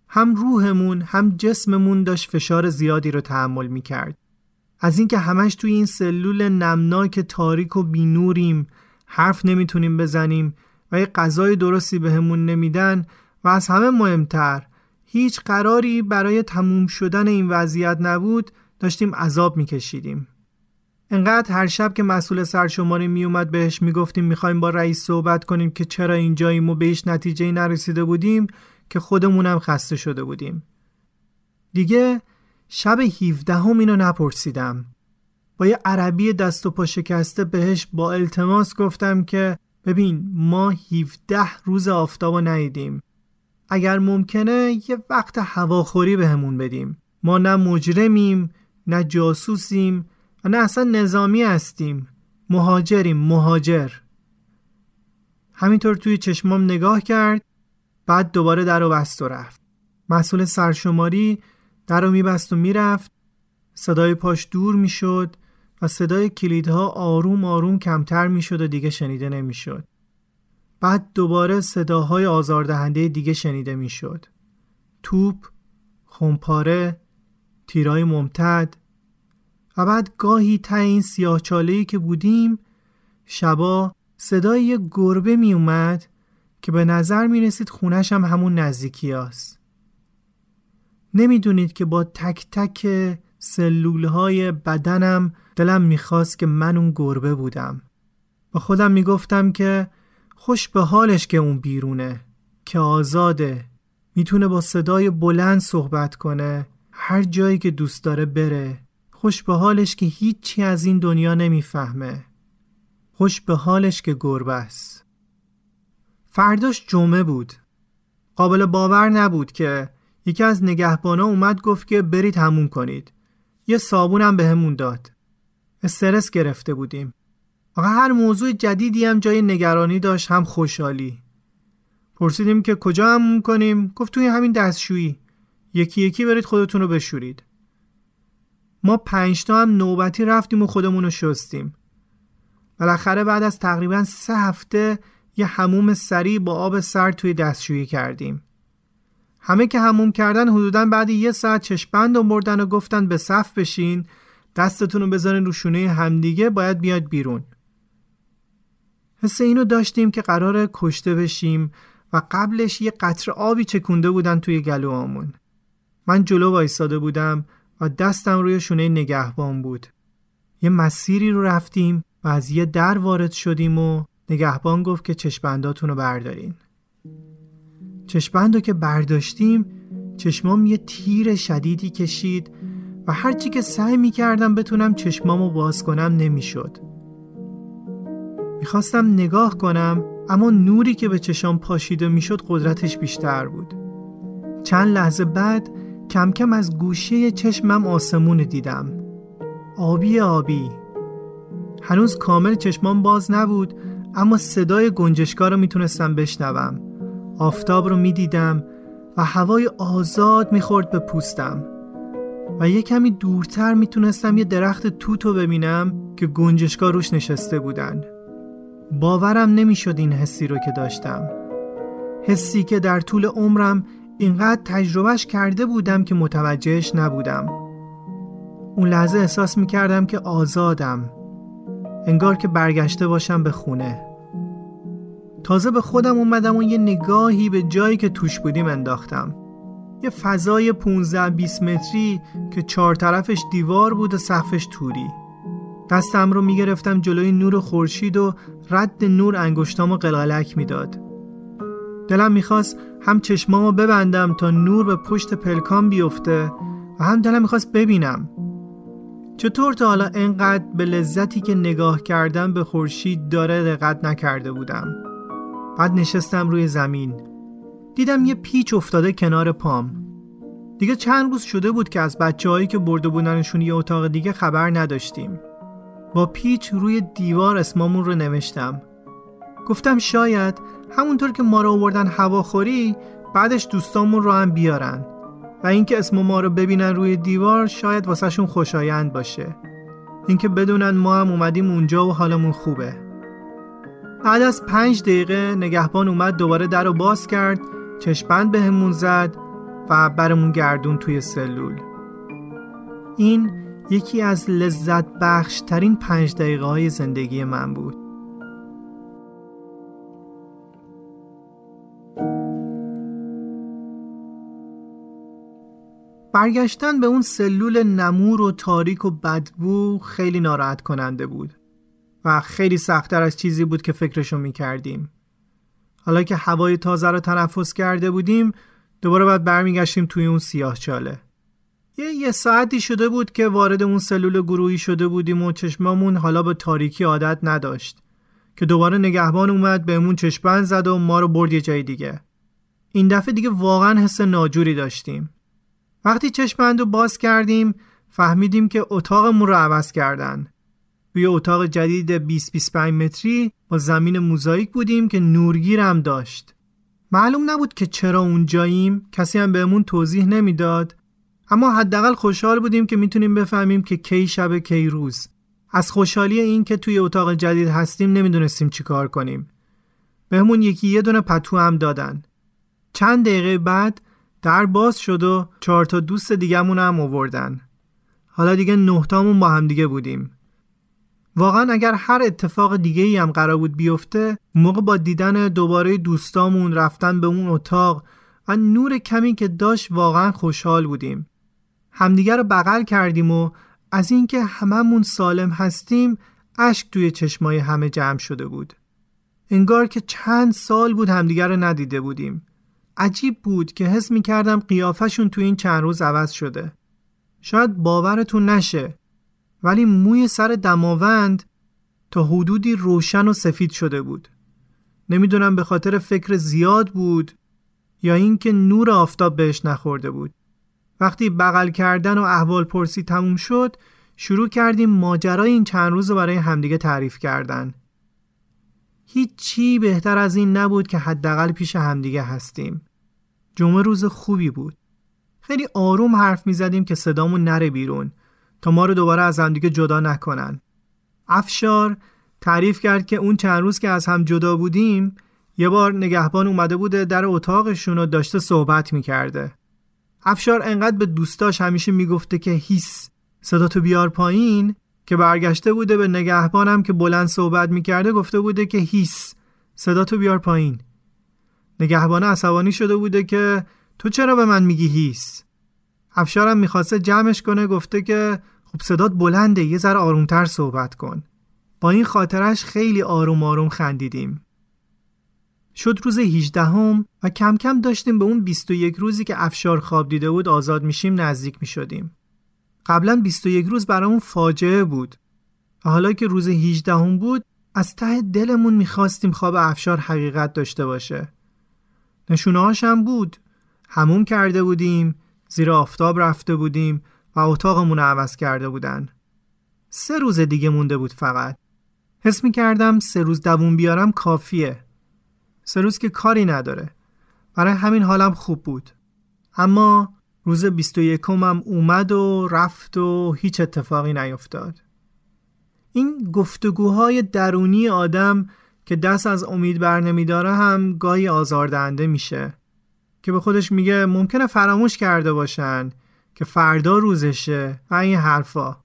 هم روحمون هم جسممون داشت فشار زیادی رو تحمل می‌کرد. از اینکه همش توی این سلول نمناک تاریک و بینوریم حرف نمی‌تونیم بزنیم و یه غذای درستی بهمون نمیدن و از همه مهمتر هیچ قراری برای تموم شدن این وضعیت نبود داشتیم عذاب میکشیدیم. انقدر هر شب که مسئول سرشماری میومد بهش می‌گفتیم می‌خوایم با رئیس صحبت کنیم که چرا اینجاییم و بهش نتیجه نرسیده بودیم که خودمونم خسته شده بودیم. دیگه شب 17 هم اینو نپرسیدم. با یه عربی دست و پا شکسته بهش با التماس گفتم که ببین ما 17 روز آفتاب ندیدیم. اگر ممکنه یه وقت هواخوری بهمون بدیم. ما نه مجرمیم نه جاسوسیم نه اصلا نظامی هستیم. مهاجریم مهاجر. همینطور توی چشمام نگاه کرد بعد دوباره در و بست و رفت. مسئول سرشماری در رو میبست و می‌رفت. صدای پاش دور می‌شد و صدای کلیدها آروم آروم کمتر می‌شد و دیگه شنیده نمی‌شد. بعد دوباره صداهای آزاردهنده دیگه شنیده می‌شد. توپ، خمپاره، تیرای ممتد و بعد گاهی تا این سیاهچالهی که بودیم شبا صدای یه گربه می اومد که به نظر می رسید خونش هم همون نزدیکی هست. نمی‌دونید که با تک تک سلول های بدنم دلم می‌خواست که من اون گربه بودم. با خودم می‌گفتم که خوش به حالش که اون بیرونه که آزاده می‌تونه با صدای بلند صحبت کنه هر جایی که دوست داره بره خوش به حالش که هیچی از این دنیا نمی‌فهمه. خوش به حالش که گربه است فرداش جمعه بود. قابل باور نبود که یکی از نگهبانا اومد گفت که برید همون کنید. یه صابونم بهمون داد. استرس گرفته بودیم. آقا هر موضوع جدیدی هم جای نگرانی داشت هم خوشحالی. پرسیدیم که کجا همون کنیم؟ گفت توی همین دستشویی. یکی یکی برید خودتون رو بشورید. ما پنجتا هم نوبتی رفتیم و خودمون رو شستیم. بالاخره بعد از تقریبا سه هفته یه هموم سریع با آب سرد توی دستشویی کردیم. همه که هموم کردن حدودا بعد یه ساعت چشپند بردن و گفتن به صف بشین دستتون رو بذارین رو شونه همدیگه باید بیاد بیرون. حس اینو داشتیم که قرار کشته بشیم و قبلش یه قطر آبی چکونده بودن توی گلوامون. من جلو وایستاده بودم و دستم روی شونه نگهبان بود. یه مسیری رو رفتیم و از یه در وارد شدیم و نگهبان گفت که چشمنداتون رو بردارین. چشمند که برداشتیم چشمام یه تیر شدیدی کشید و هرچی که سعی می‌کردم بتونم چشمامو باز کنم نمی‌شد. می‌خواستم نگاه کنم اما نوری که به چشام پاشیده می‌شد قدرتش بیشتر بود. چند لحظه بعد کم کم از گوشه چشمم آسمون دیدم. آبی آبی. هنوز کامل چشمام باز نبود اما صدای گنجشکا رو می‌تونستم بشنوم. آفتاب رو می‌دیدم و هوای آزاد می‌خورد به پوستم. و یه کمی دورتر می‌تونستم یه درخت توت رو ببینم که گنجشکا روش نشسته بودن. باورم نمی‌شد این حسی رو که داشتم. حسی که در طول عمرم اینقدر تجربهش کرده بودم که متوجهش نبودم. اون لحظه احساس می‌کردم که آزادم. انگار که برگشته باشم به خونه. تازه به خودم اومدم و یه نگاهی به جایی که توش بودیم انداختم. یه فضای 15 20 متری که چهار طرفش دیوار بود و سقفش توری. دستم رو می‌گرفتم جلوی نور خورشید و رد نور انگشتامو قلقلک می‌داد. دلم می‌خواست هم چشمامو ببندم تا نور به پشت پلکان بیفته و هم دلم می‌خواست ببینم. چطور تا حالا انقدر به لذتی که نگاه کردم به خورشید داره دقت نکرده بودم. بعد نشستم روی زمین. دیدم یه پیچ افتاده کنار پام. دیگه چند روز شده بود که از بچه هایی که برده بودنشون یه اتاق دیگه خبر نداشتیم. با پیچ روی دیوار اسمامون رو نوشتم. گفتم شاید همونطور که ما رو آوردن هواخوری بعدش دوستامون رو هم بیارن. و اینکه اسم ما رو ببینن روی دیوار شاید واسهشون خوشایند باشه. اینکه بدونن ما هم اومدیم اونجا و حالمون خوبه. بعد از پنج دقیقه نگهبان اومد دوباره در رو باز کرد چشپند بهمون زد و برمون گردون توی سلول. این یکی از لذت بخش ترین پنج دقیقه های زندگی من بود. برگشتن به اون سلول نمور و تاریک و بدبو خیلی ناراحت کننده بود و خیلی سختتر از چیزی بود که فکرشو می‌کردیم. حالا که هوای تازه رو تنفس کرده بودیم دوباره باید برمیگشتیم توی اون سیاه چاله. یه یه ساعتی شده بود که وارد اون سلول گروهی شده بودیم و چشممون حالا به تاریکی عادت نداشت که دوباره نگهبان اومد بهمون چشمن زد و ما رو برد یه جای دیگه. این دفعه دیگه واقعا حس ناجوری داشتیم. وقتی چشمند رو باز کردیم فهمیدیم که اتاقمون رو عوض کردن. توی اتاق جدید 20-25 متری با زمین موزاییک بودیم که نورگیر هم داشت. معلوم نبود که چرا اونجاییم کسی هم بهمون توضیح نمی‌داد. اما حداقل خوشحال بودیم که می‌تونیم بفهمیم که کی شب کی روز. از خوشحالی این که توی اتاق جدید هستیم نمی‌دونستیم چی کار کنیم. بهمون یکی یه دونه پتو هم دادن. چند دقیقه بعد در باز شد و چهار تا دوست دیگهمون هم آوردن. حالا دیگه نهتامون با هم دیگه بودیم. واقعا اگر هر اتفاق دیگه ای هم قرار بود بیفته موقع با دیدن دوباره دوستامون رفتن به اون اتاق و نور کمی که داشت واقعا خوشحال بودیم. همدیگه رو بغل کردیم و از اینکه هممون سالم هستیم اشک توی چشمای همه جمع شده بود. انگار که چند سال بود همدیگه رو ندیده بودیم. عجیب بود که حس می کردم قیافشون تو این چند روز عوض شده. شاید باورتون نشه ولی موی سر دماوند تا حدودی روشن و سفید شده بود. نمی‌دونم به خاطر فکر زیاد بود یا اینکه نور آفتاب بهش نخورده بود. وقتی بغل کردن و احوال پرسی تموم شد شروع کردیم ماجرای این چند روز رو برای همدیگه تعریف کردن. هیچ چی بهتر از این نبود که حداقل پیش همدیگه هستیم. جمعه روز خوبی بود. خیلی آروم حرف می زدیم که صدامون نره بیرون تا ما رو دوباره از همدیگه جدا نکنن. افشار تعریف کرد که اون چند روز که از هم جدا بودیم یه بار نگهبان اومده بوده در اتاقشون و داشته صحبت می‌کرده. افشار انقدر به دوستاش همیشه می‌گفته که هیس صداتو بیار پایین که برگشته بوده به نگهبانم که بلند صحبت می‌کرده گفته بوده که هیس صداتو بیار پایین. نگهبان عصبانی شده بوده که تو چرا به من میگی هیس؟ افشارم می‌خواسته جمعش کنه گفته که خب صدات بلنده یه ذره آرومتر صحبت کن. با این خاطرش خیلی آروم آروم خندیدیم. شد روز 18 هم و کم کم داشتیم به اون 21 روزی که افشار خواب دیده بود آزاد میشیم نزدیک می‌شدیم. قبلا 21 روز برامون فاجعه بود. و حالا که روز 18 هم بود از ته دلمون می‌خواستیم خواب افشار حقیقت داشته باشه. نشونه هم بود. هموم کرده بودیم زیر آفتاب رفته بودیم و اتاقمون رو عوض کرده بودن. سه روز دیگه مونده بود فقط. حس می کردم سه روز دوون بیارم کافیه. سه روز که کاری نداره. برای همین حالم خوب بود. اما روز 21 هم اومد و رفت و هیچ اتفاقی نیفتاد. این گفتگوهای درونی آدم که دست از امید بر نمیداره هم گاهی آزاردهنده میشه. که به خودش میگه ممکنه فراموش کرده باشن که فردا روزشه و این حرفا.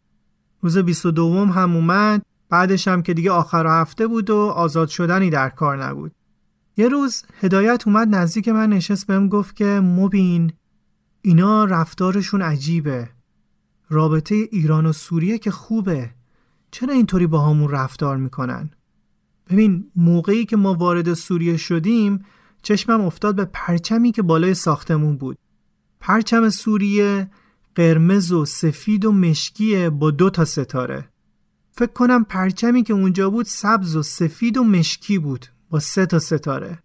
روز 22 هم اومد بعدش هم که دیگه آخر هفته بود و آزاد شدنی در کار نبود. یه روز هدایت اومد نزدیک من نشست بهم گفت که مبین اینا رفتارشون عجیبه. رابطه ایران و سوریه که خوبه. چرا اینطوری با همون رفتار می‌کنن؟ ببین موقعی که ما وارد سوریه شدیم چشمم افتاد به پرچمی که بالای ساختمون بود. پرچم سوریه قرمز و سفید و مشکیه با دو تا ستاره. فکر کنم پرچمی که اونجا بود سبز و سفید و مشکی بود با سه تا ستاره.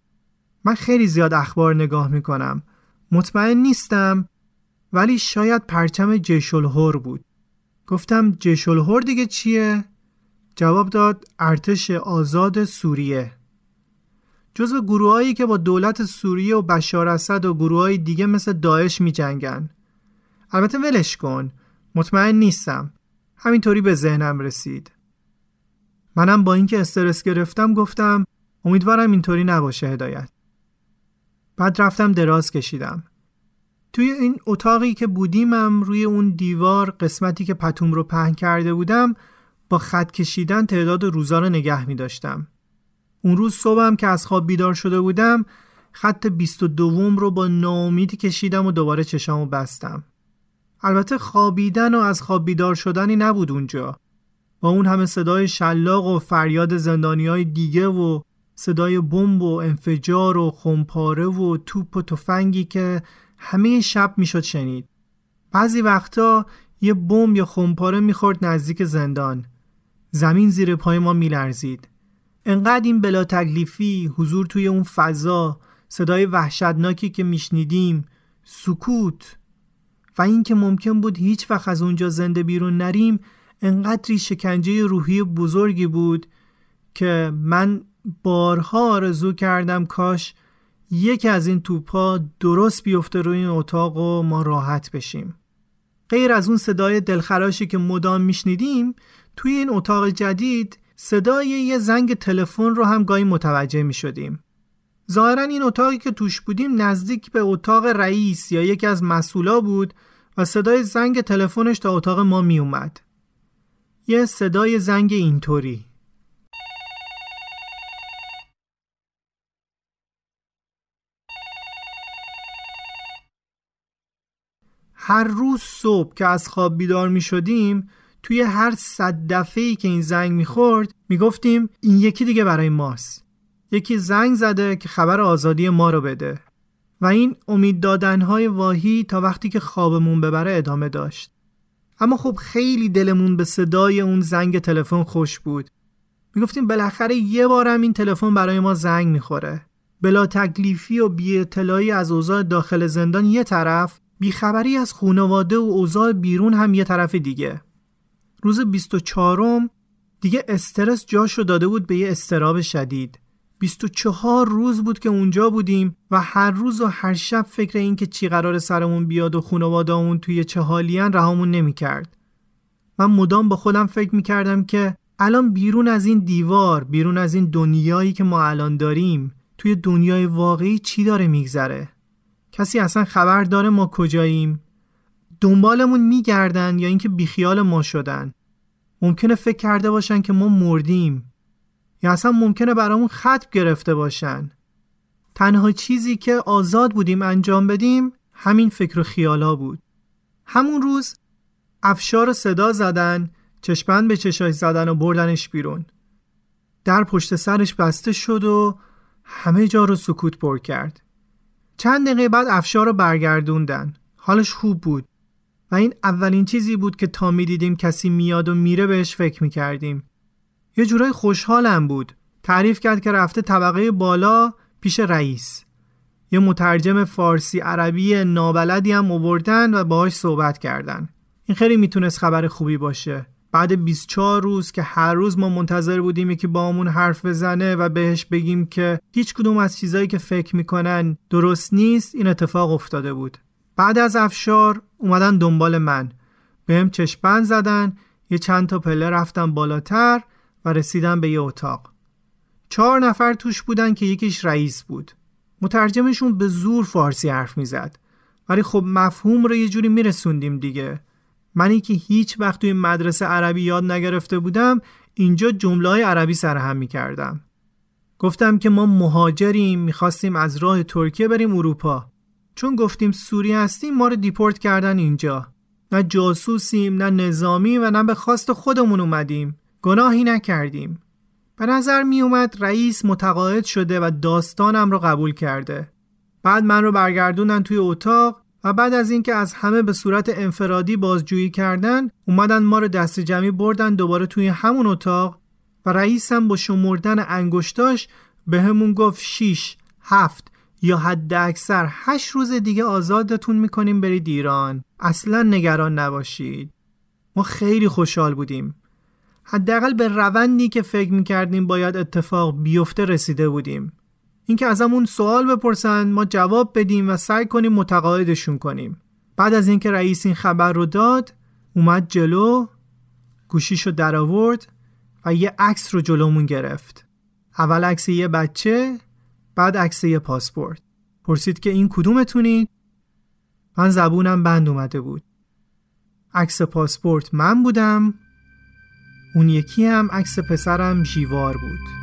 من خیلی زیاد اخبار نگاه می‌کنم. مطمئن نیستم ولی شاید پرچم جشلهور بود. گفتم جشلهور دیگه چیه؟ جواب داد ارتش آزاد سوریه. جزو گروهایی که با دولت سوریه و بشار اسد و گروهای دیگه مثل داعش می جنگن. البته ولش کن مطمئن نیستم. همینطوری به ذهنم رسید. منم با اینکه استرس گرفتم گفتم امیدوارم اینطوری نباشه هدایت. بعد رفتم دراز کشیدم. توی این اتاقی که بودیمم روی اون دیوار قسمتی که پتوم رو پهن کرده بودم با خط کشیدن تعداد روزا رو نگه می داشتم. اون روز صبحم که از خواب بیدار شده بودم خط 22 رو با ناامیدی کشیدم و دوباره چشامو بستم. البته خوابیدن و از خواب بیدار شدنی نبود اونجا. با اون همه صدای شلاق و فریاد زندانی های دیگه و صدای بمب و انفجار و خمپاره و توپ و تفنگی که همه شب می‌شد شنید. بعضی وقتا یه بمب یا خمپاره می‌خورد نزدیک زندان. زمین زیر پای ما میلرزید. انقدر این بلا تکلیفی حضور توی اون فضا صدای وحشتناکی که میشنیدیم سکوت و اینکه ممکن بود هیچ وقت از اونجا زنده بیرون نریم انقدری شکنجه روحی بزرگی بود که من بارها آرزو کردم کاش یکی از این توپا درست بیفته روی این اتاق و ما راحت بشیم غیر از اون صدای دلخراشی که مدام میشنیدیم توی این اتاق جدید صدای یه زنگ تلفن رو هم گاهی متوجه می شدیم. ظاهرا این اتاقی که توش بودیم نزدیک به اتاق رئیس یا یکی از مسئولا بود و صدای زنگ تلفنش تا اتاق ما می اومد. یه صدای زنگ اینطوری هر روز صبح که از خواب بیدار می شدیم توی هر صد دفعه که این زنگ می خورد می گفتیم این یکی دیگه برای ماست. یکی زنگ زده که خبر آزادی ما رو بده. و این امید دادنهای واهی تا وقتی که خوابمون ببره ادامه داشت. اما خب خیلی دلمون به صدای اون زنگ تلفن خوش بود. می‌گفتیم بالاخره یه بارم این تلفن برای ما زنگ می‌خوره. بلا تکلیفی و بی اطلاعی از اوضاع داخل زندان یه طرف بیخبری از خانواده و اوضاع بیرون هم یه طرف دیگه. روز 24 دیگه استرس جاشو داده بود به یه استراب شدید. 24 روز بود که اونجا بودیم و هر روز و هر شب فکر این که چی قرار سرمون بیاد و خانواده‌مون توی چه حالیان رهامون نمی‌کرد. من مدام با خودم فکر می‌کردم که الان بیرون از این دیوار بیرون از این دنیایی که ما الان داریم توی دنیای واقعی چی داره میگذره؟ کسی اصلا خبر داره ما کجاییم؟ دنبالمون میگردن یا اینکه بیخیال ما شدن. ممکنه فکر کرده باشن که ما مردیم. یا اصلا ممکنه برامون ختم گرفته باشن. تنها چیزی که آزاد بودیم انجام بدیم همین فکر و خیالا بود. همون روز افشار صدا زدن چشمند به چشاش زدن و بردنش بیرون. در پشت سرش بسته شد و همه جا رو سکوت پر کرد. چند دقیقه بعد افشار رو برگردوندن. حالش خوب بود. و این اولین چیزی بود که تا می‌دیدیم کسی میاد و میره بهش فکر می‌کردیم. یه جورای خوشحالم بود. تعریف کرد که رفته طبقه بالا پیش رئیس. یه مترجم فارسی عربی نابلدی هم آوردن و باهاش صحبت کردن. این خیلی می‌تونست خبر خوبی باشه. بعد 24 روز که هر روز ما منتظر بودیم یکی با حرف بزنه و بهش بگیم که هیچ کدوم از چیزایی که فکر می‌کنن درست نیست این اتفاق افتاده بود. بعد از افشار اومدن دنبال من. بهم چشپن زدن یه چند تا پله رفتم بالاتر و رسیدم به یه اتاق. چهار نفر توش بودن که یکیش رئیس بود. مترجمشون به زور فارسی حرف می‌زد. ولی خب مفهوم رو یه جوری میرسوندیم دیگه. منی که هیچ وقت توی مدرسه عربی یاد نگرفته بودم اینجا جمله عربی سرهم می‌کردم. گفتم که ما مهاجریم می‌خواستیم از راه ترکیه بریم اروپا. چون گفتیم سوری هستیم ما رو دیپورت کردن اینجا. نه جاسوسیم نه نظامی و نه به خواست خودمون اومدیم. گناهی نکردیم. به نظر می اومد رئیس متقاعد شده و داستانم رو قبول کرده. بعد من رو برگردوندن توی اتاق و بعد از اینکه از همه به صورت انفرادی بازجویی کردن اومدن ما رو دست جمعی بردن دوباره توی همون اتاق و رئیسم با شمردن انگشتاش به همون گفت 6 هفت. یا حد اکثر هشت روز دیگه آزادتون می‌کنیم برید ایران. اصلا نگران نباشید. ما خیلی خوشحال بودیم. حداقل به روندی که فکر می‌کردیم باید اتفاق بیفته رسیده بودیم. اینکه ازمون سوال بپرسن ما جواب بدیم و سعی کنیم متقاعدشون کنیم. بعد از اینکه رئیس این خبر رو داد اومد جلو گوشیشو در آورد و یه عکس رو جلومون گرفت. اول عکس یه بچه بعد عکس یه پاسپورت. پرسید که این کدومتونید من زبونم بند اومده بود. عکس پاسپورت من بودم. اون یکی هم عکس پسرم جیوار بود.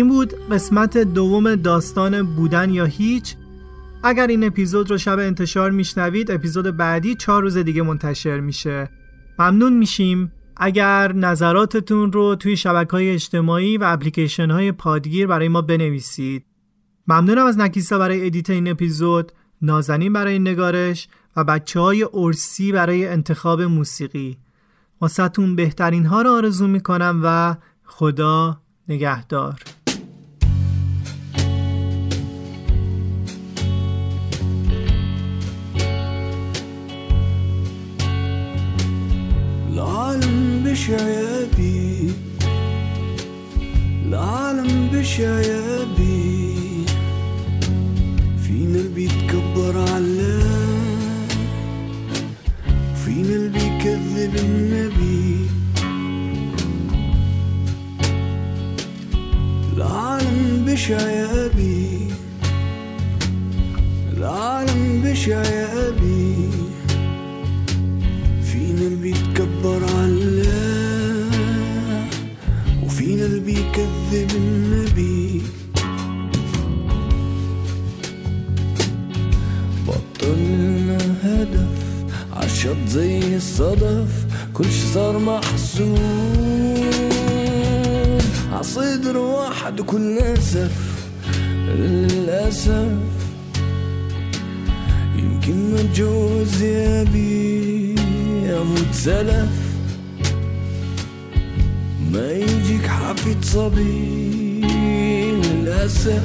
این بود قسمت دوم داستان بودن یا هیچ. اگر این اپیزود رو شب انتشار میشنوید اپیزود بعدی چهار روز دیگه منتشر میشه. ممنون میشیم. اگر نظراتتون رو توی شبکه های اجتماعی و اپلیکیشن های پادگیر برای ما بنویسید. ممنونم از نکیسا برای ادیت این اپیزود نازنین برای نگارش و بچه های ارسی برای انتخاب موسیقی. واسهتون بهترین ها رو آرزو می‌کنم و خدا نگهدار. بشع يا بي العالم بشع يا بي فينا اللي بيتكبر على فينا اللي بيكذب النبي. العالم بشع يا بي العالم بشع يا بي فينا اللي بيتكبر على وفينا اللي بيكذب النبي. بطلنا هدف عشط زي الصدف كل شي صار محسوب. عصدر واحد وكل نسف للأسف. يمكن ما يا بي أموت سلف. ما يجيك حفيد صبي للأسف.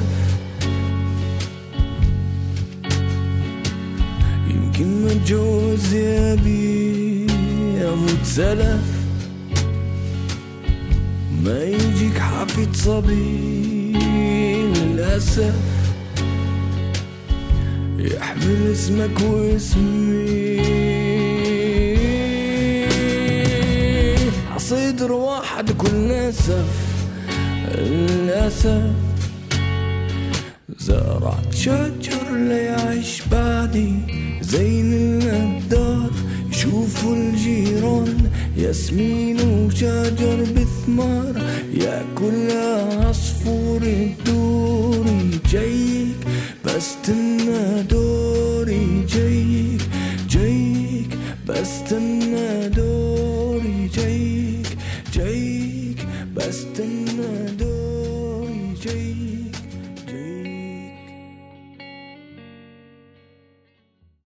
يمكن ما اتجوز يا بي أموت سلف ما يجيك حفيد صبي للأسف. يحمل اسمك واسمي. عصيدر واحد كل نسف للأسف. زرعت شجر ليعيش بعدي زين النبدار يشوفوا الجيران ياسمين وشجر بثمار. ياكل عصفور الدوري جايك بستنى دوري جايك جايك بستنى دوري.